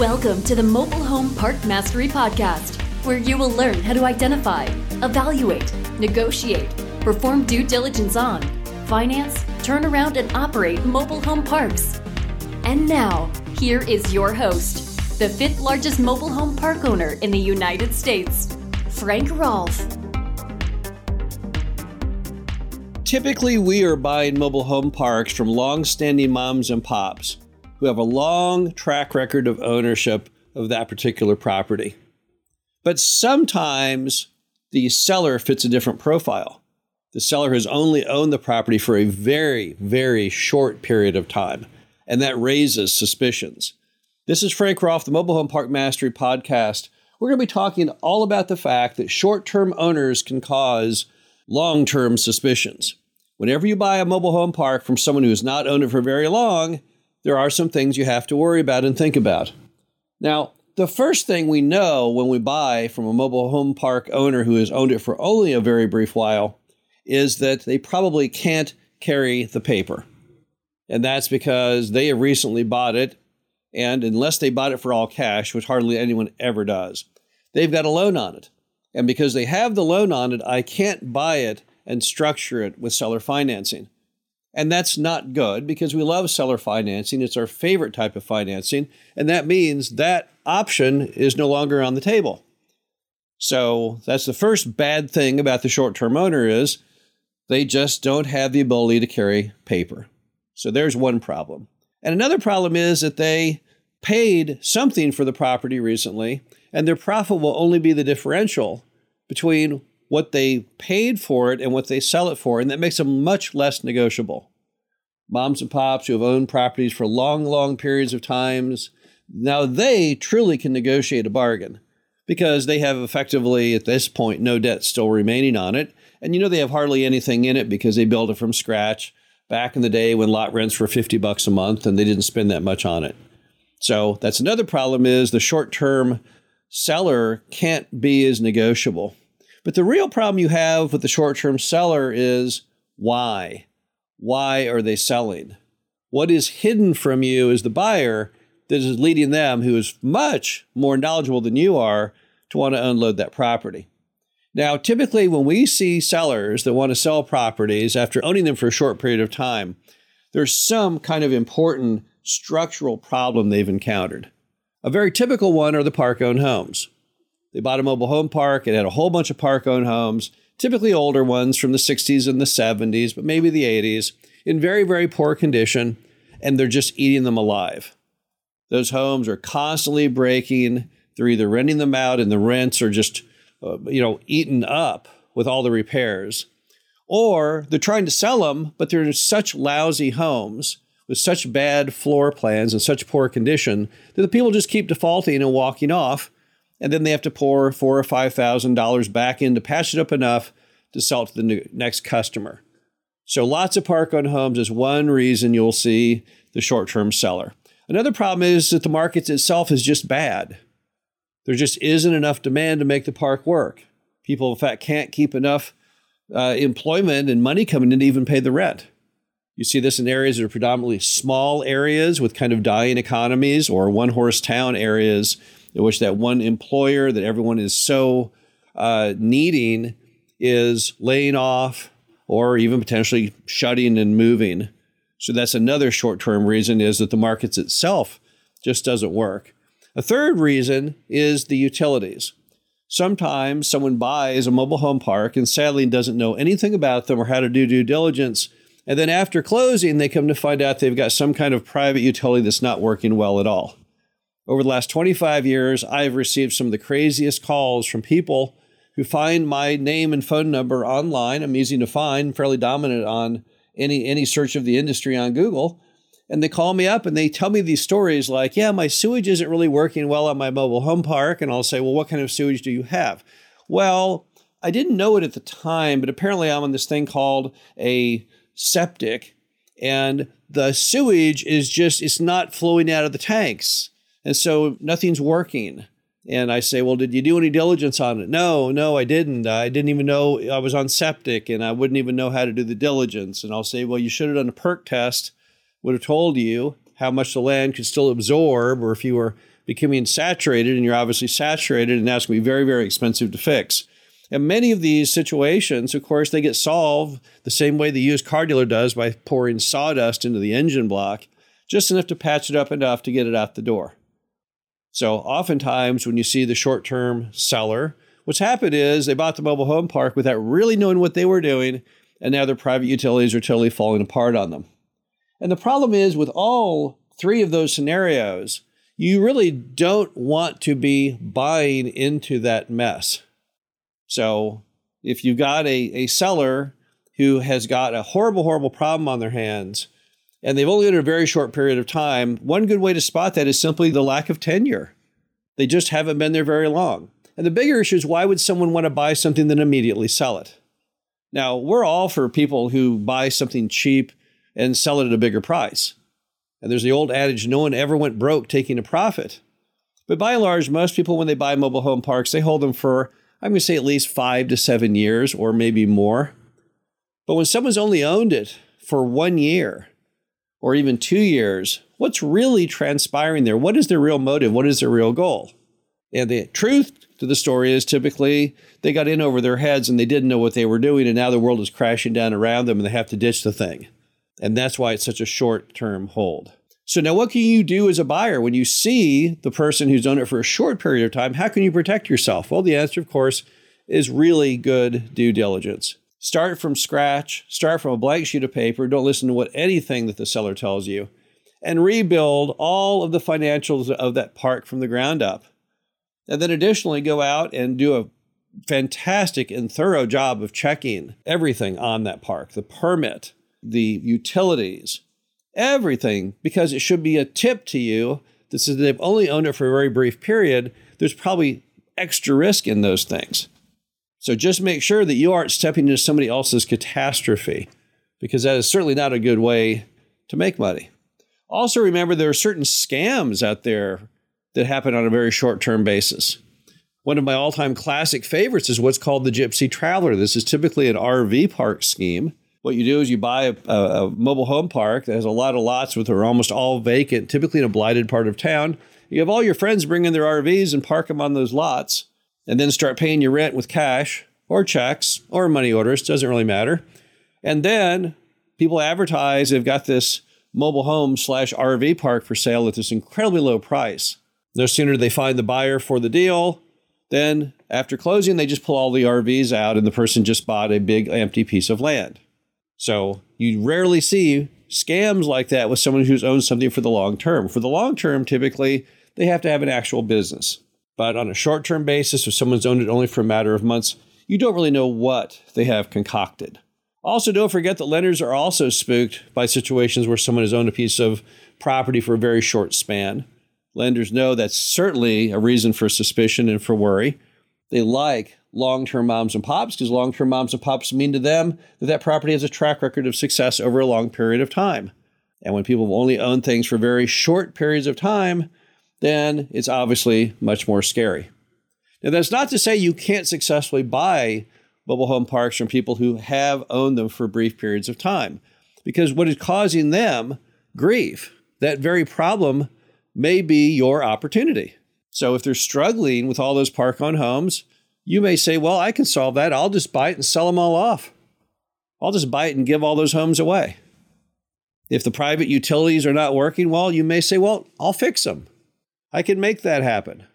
Welcome to the Mobile Home Park Mastery Podcast, where you will learn how to identify, evaluate, negotiate, perform due diligence on, finance, turn around, and operate mobile home parks. And now, here is your host, the fifth largest mobile home park owner in the United States, Frank Rolfe. Typically, we are buying mobile home parks from long standing moms and pops who have a long track record of ownership of that particular property. But sometimes the seller fits a different profile. The seller has only owned the property for a very, very short period of time, and that raises suspicions. This is Frank Rolfe, the Mobile Home Park Mastery Podcast. We're going to be talking all about the fact that short term owners can cause long term suspicions. Whenever you buy a mobile home park from someone who has not owned it for very long, there are some things you have to worry about and think about. Now, the first thing we know when we buy from a mobile home park owner who has owned it for only a very brief while is that they probably can't carry the paper. And that's because they have recently bought it, and unless they bought it for all cash, which hardly anyone ever does, they've got a loan on it. And because they have the loan on it, I can't buy it and structure it with seller financing. And that's not good because we love seller financing. It's our favorite type of financing. And that means that option is no longer on the table. So that's the first bad thing about the short term owner is they just don't have the ability to carry paper. So there's one problem. And another problem is that they paid something for the property recently, and their profit will only be the differential between what they paid for it and what they sell it for, and that makes them much less negotiable. Moms and pops who have owned properties for long, long periods of times, now they truly can negotiate a bargain because they have effectively, at this point, no debt still remaining on it. And you know they have hardly anything in it because they built it from scratch back in the day when lot rents were 50 bucks a month and they didn't spend that much on it. So that's another problem is the short-term seller can't be as negotiable. But the real problem you have with the short term seller is why? Why are they selling? What is hidden from you as the buyer that is leading them, who is much more knowledgeable than you are, to want to unload that property? Now, typically, when we see sellers that want to sell properties after owning them for a short period of time, there's some kind of important structural problem they've encountered. A very typical one are the park owned homes. They bought a mobile home park. It had a whole bunch of park owned homes, typically older ones from the 60s and the 70s, but maybe the 80s, in very, very poor condition, and they're just eating them alive. Those homes are constantly breaking. They're either renting them out and the rents are just, uh, you know, eaten up with all the repairs, or they're trying to sell them, but they're such lousy homes with such bad floor plans and such poor condition that the people just keep defaulting and walking off and then they have to pour four or five thousand dollars back in to patch it up enough to sell it to the next customer. So lots of park-owned homes is one reason you'll see the short-term seller. Another problem is that the market itself is just bad. There just isn't enough demand to make the park work. People, in fact, can't keep enough uh, employment and money coming in to even pay the rent. You see this in areas that are predominantly small areas with kind of dying economies or one horse town areas in which that one employer that everyone is so uh, needing is laying off or even potentially shutting and moving. So that's another short-term reason is that the markets itself just doesn't work. A third reason is the utilities. Sometimes someone buys a mobile home park and sadly doesn't know anything about them or how to do due diligence. And then after closing, they come to find out they've got some kind of private utility that's not working well at all. Over the last 25 years, I've received some of the craziest calls from people who find my name and phone number online. I'm easy to find, fairly dominant on any any search of the industry on Google. And they call me up and they tell me these stories like, yeah, my sewage isn't really working well on my mobile home park. And I'll say, well, what kind of sewage do you have? Well, I didn't know it at the time, but apparently I'm on this thing called a septic, and the sewage is just, it's not flowing out of the tanks. And so nothing's working. And I say, Well, did you do any diligence on it? No, no, I didn't. I didn't even know I was on septic and I wouldn't even know how to do the diligence. And I'll say, Well, you should have done a perc test, would have told you how much the land could still absorb, or if you were becoming saturated, and you're obviously saturated, and that's going to be very, very expensive to fix. And many of these situations, of course, they get solved the same way the used car dealer does by pouring sawdust into the engine block, just enough to patch it up enough to get it out the door. So, oftentimes, when you see the short term seller, what's happened is they bought the mobile home park without really knowing what they were doing, and now their private utilities are totally falling apart on them. And the problem is with all three of those scenarios, you really don't want to be buying into that mess. So if you've got a, a seller who has got a horrible, horrible problem on their hands, and they've only in a very short period of time, one good way to spot that is simply the lack of tenure. They just haven't been there very long. And the bigger issue is why would someone want to buy something then immediately sell it? Now, we're all for people who buy something cheap and sell it at a bigger price. And there's the old adage no one ever went broke taking a profit. But by and large, most people, when they buy mobile home parks, they hold them for I'm going to say at least five to seven years or maybe more. But when someone's only owned it for one year or even two years, what's really transpiring there? What is their real motive? What is their real goal? And the truth to the story is typically they got in over their heads and they didn't know what they were doing, and now the world is crashing down around them and they have to ditch the thing. And that's why it's such a short term hold. So now what can you do as a buyer when you see the person who's owned it for a short period of time? How can you protect yourself? Well, the answer, of course, is really good due diligence. Start from scratch, start from a blank sheet of paper, don't listen to what anything that the seller tells you, and rebuild all of the financials of that park from the ground up. And then additionally go out and do a fantastic and thorough job of checking everything on that park, the permit, the utilities, everything because it should be a tip to you that says they've only owned it for a very brief period. There's probably extra risk in those things. So just make sure that you aren't stepping into somebody else's catastrophe because that is certainly not a good way to make money. Also, remember there are certain scams out there that happen on a very short term basis. One of my all time classic favorites is what's called the Gypsy Traveler. This is typically an RV park scheme what you do is you buy a, a, mobile home park that has a lot of lots with are almost all vacant, typically in a blighted part of town. You have all your friends bring in their RVs and park them on those lots, and then start paying your rent with cash or checks or money orders. Doesn't really matter. And then people advertise they've got this mobile home slash RV park for sale at this incredibly low price. No sooner do they find the buyer for the deal, then after closing, they just pull all the RVs out, and the person just bought a big empty piece of land. So you rarely see scams like that with someone who's owned something for the long term. For the long term, typically, they have to have an actual business. But on a short term basis, if someone's owned it only for a matter of months, you don't really know what they have concocted. Also, don't forget that lenders are also spooked by situations where someone has owned a piece of property for a very short span. Lenders know that's certainly a reason for suspicion and for worry. They like long term moms and pops because long term moms and pops mean to them that that property has a track record of success over a long period of time. And when people only own things for very short periods of time, then it's obviously much more scary. Now, that's not to say you can't successfully buy mobile home parks from people who have owned them for brief periods of time, because what is causing them grief, that very problem, may be your opportunity. So if they're struggling with all those park owned homes, you may say, well, I can solve that. I'll just buy it and sell them all off. I'll just buy it and give all those homes away. If the private utilities are not working well, you may say, well, I'll fix them. I can make that happen.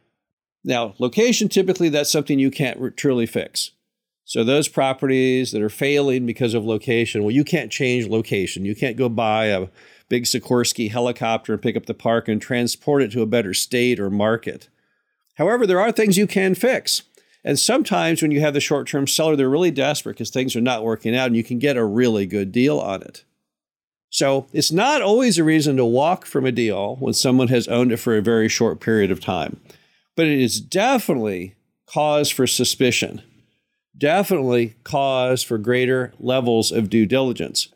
Now, location typically that's something you can't truly fix. So those properties that are failing because of location, well, you can't change location. You can't go buy a big Sikorsky helicopter and pick up the park and transport it to a better state or market. However, there are things you can fix. And sometimes when you have the short term seller, they're really desperate because things are not working out and you can get a really good deal on it. So it's not always a reason to walk from a deal when someone has owned it for a very short period of time, but it is definitely cause for suspicion, definitely cause for greater levels of due diligence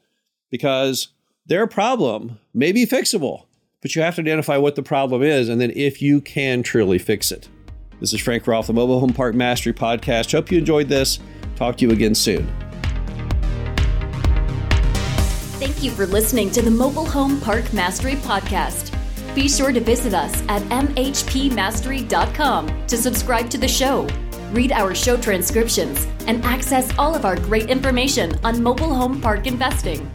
because their problem may be fixable, but you have to identify what the problem is and then if you can truly fix it. This is Frank Rolfe, the Mobile Home Park Mastery Podcast. Hope you enjoyed this. Talk to you again soon. Thank you for listening to the Mobile Home Park Mastery Podcast. Be sure to visit us at mhpmastery.com to subscribe to the show, read our show transcriptions, and access all of our great information on mobile home park investing.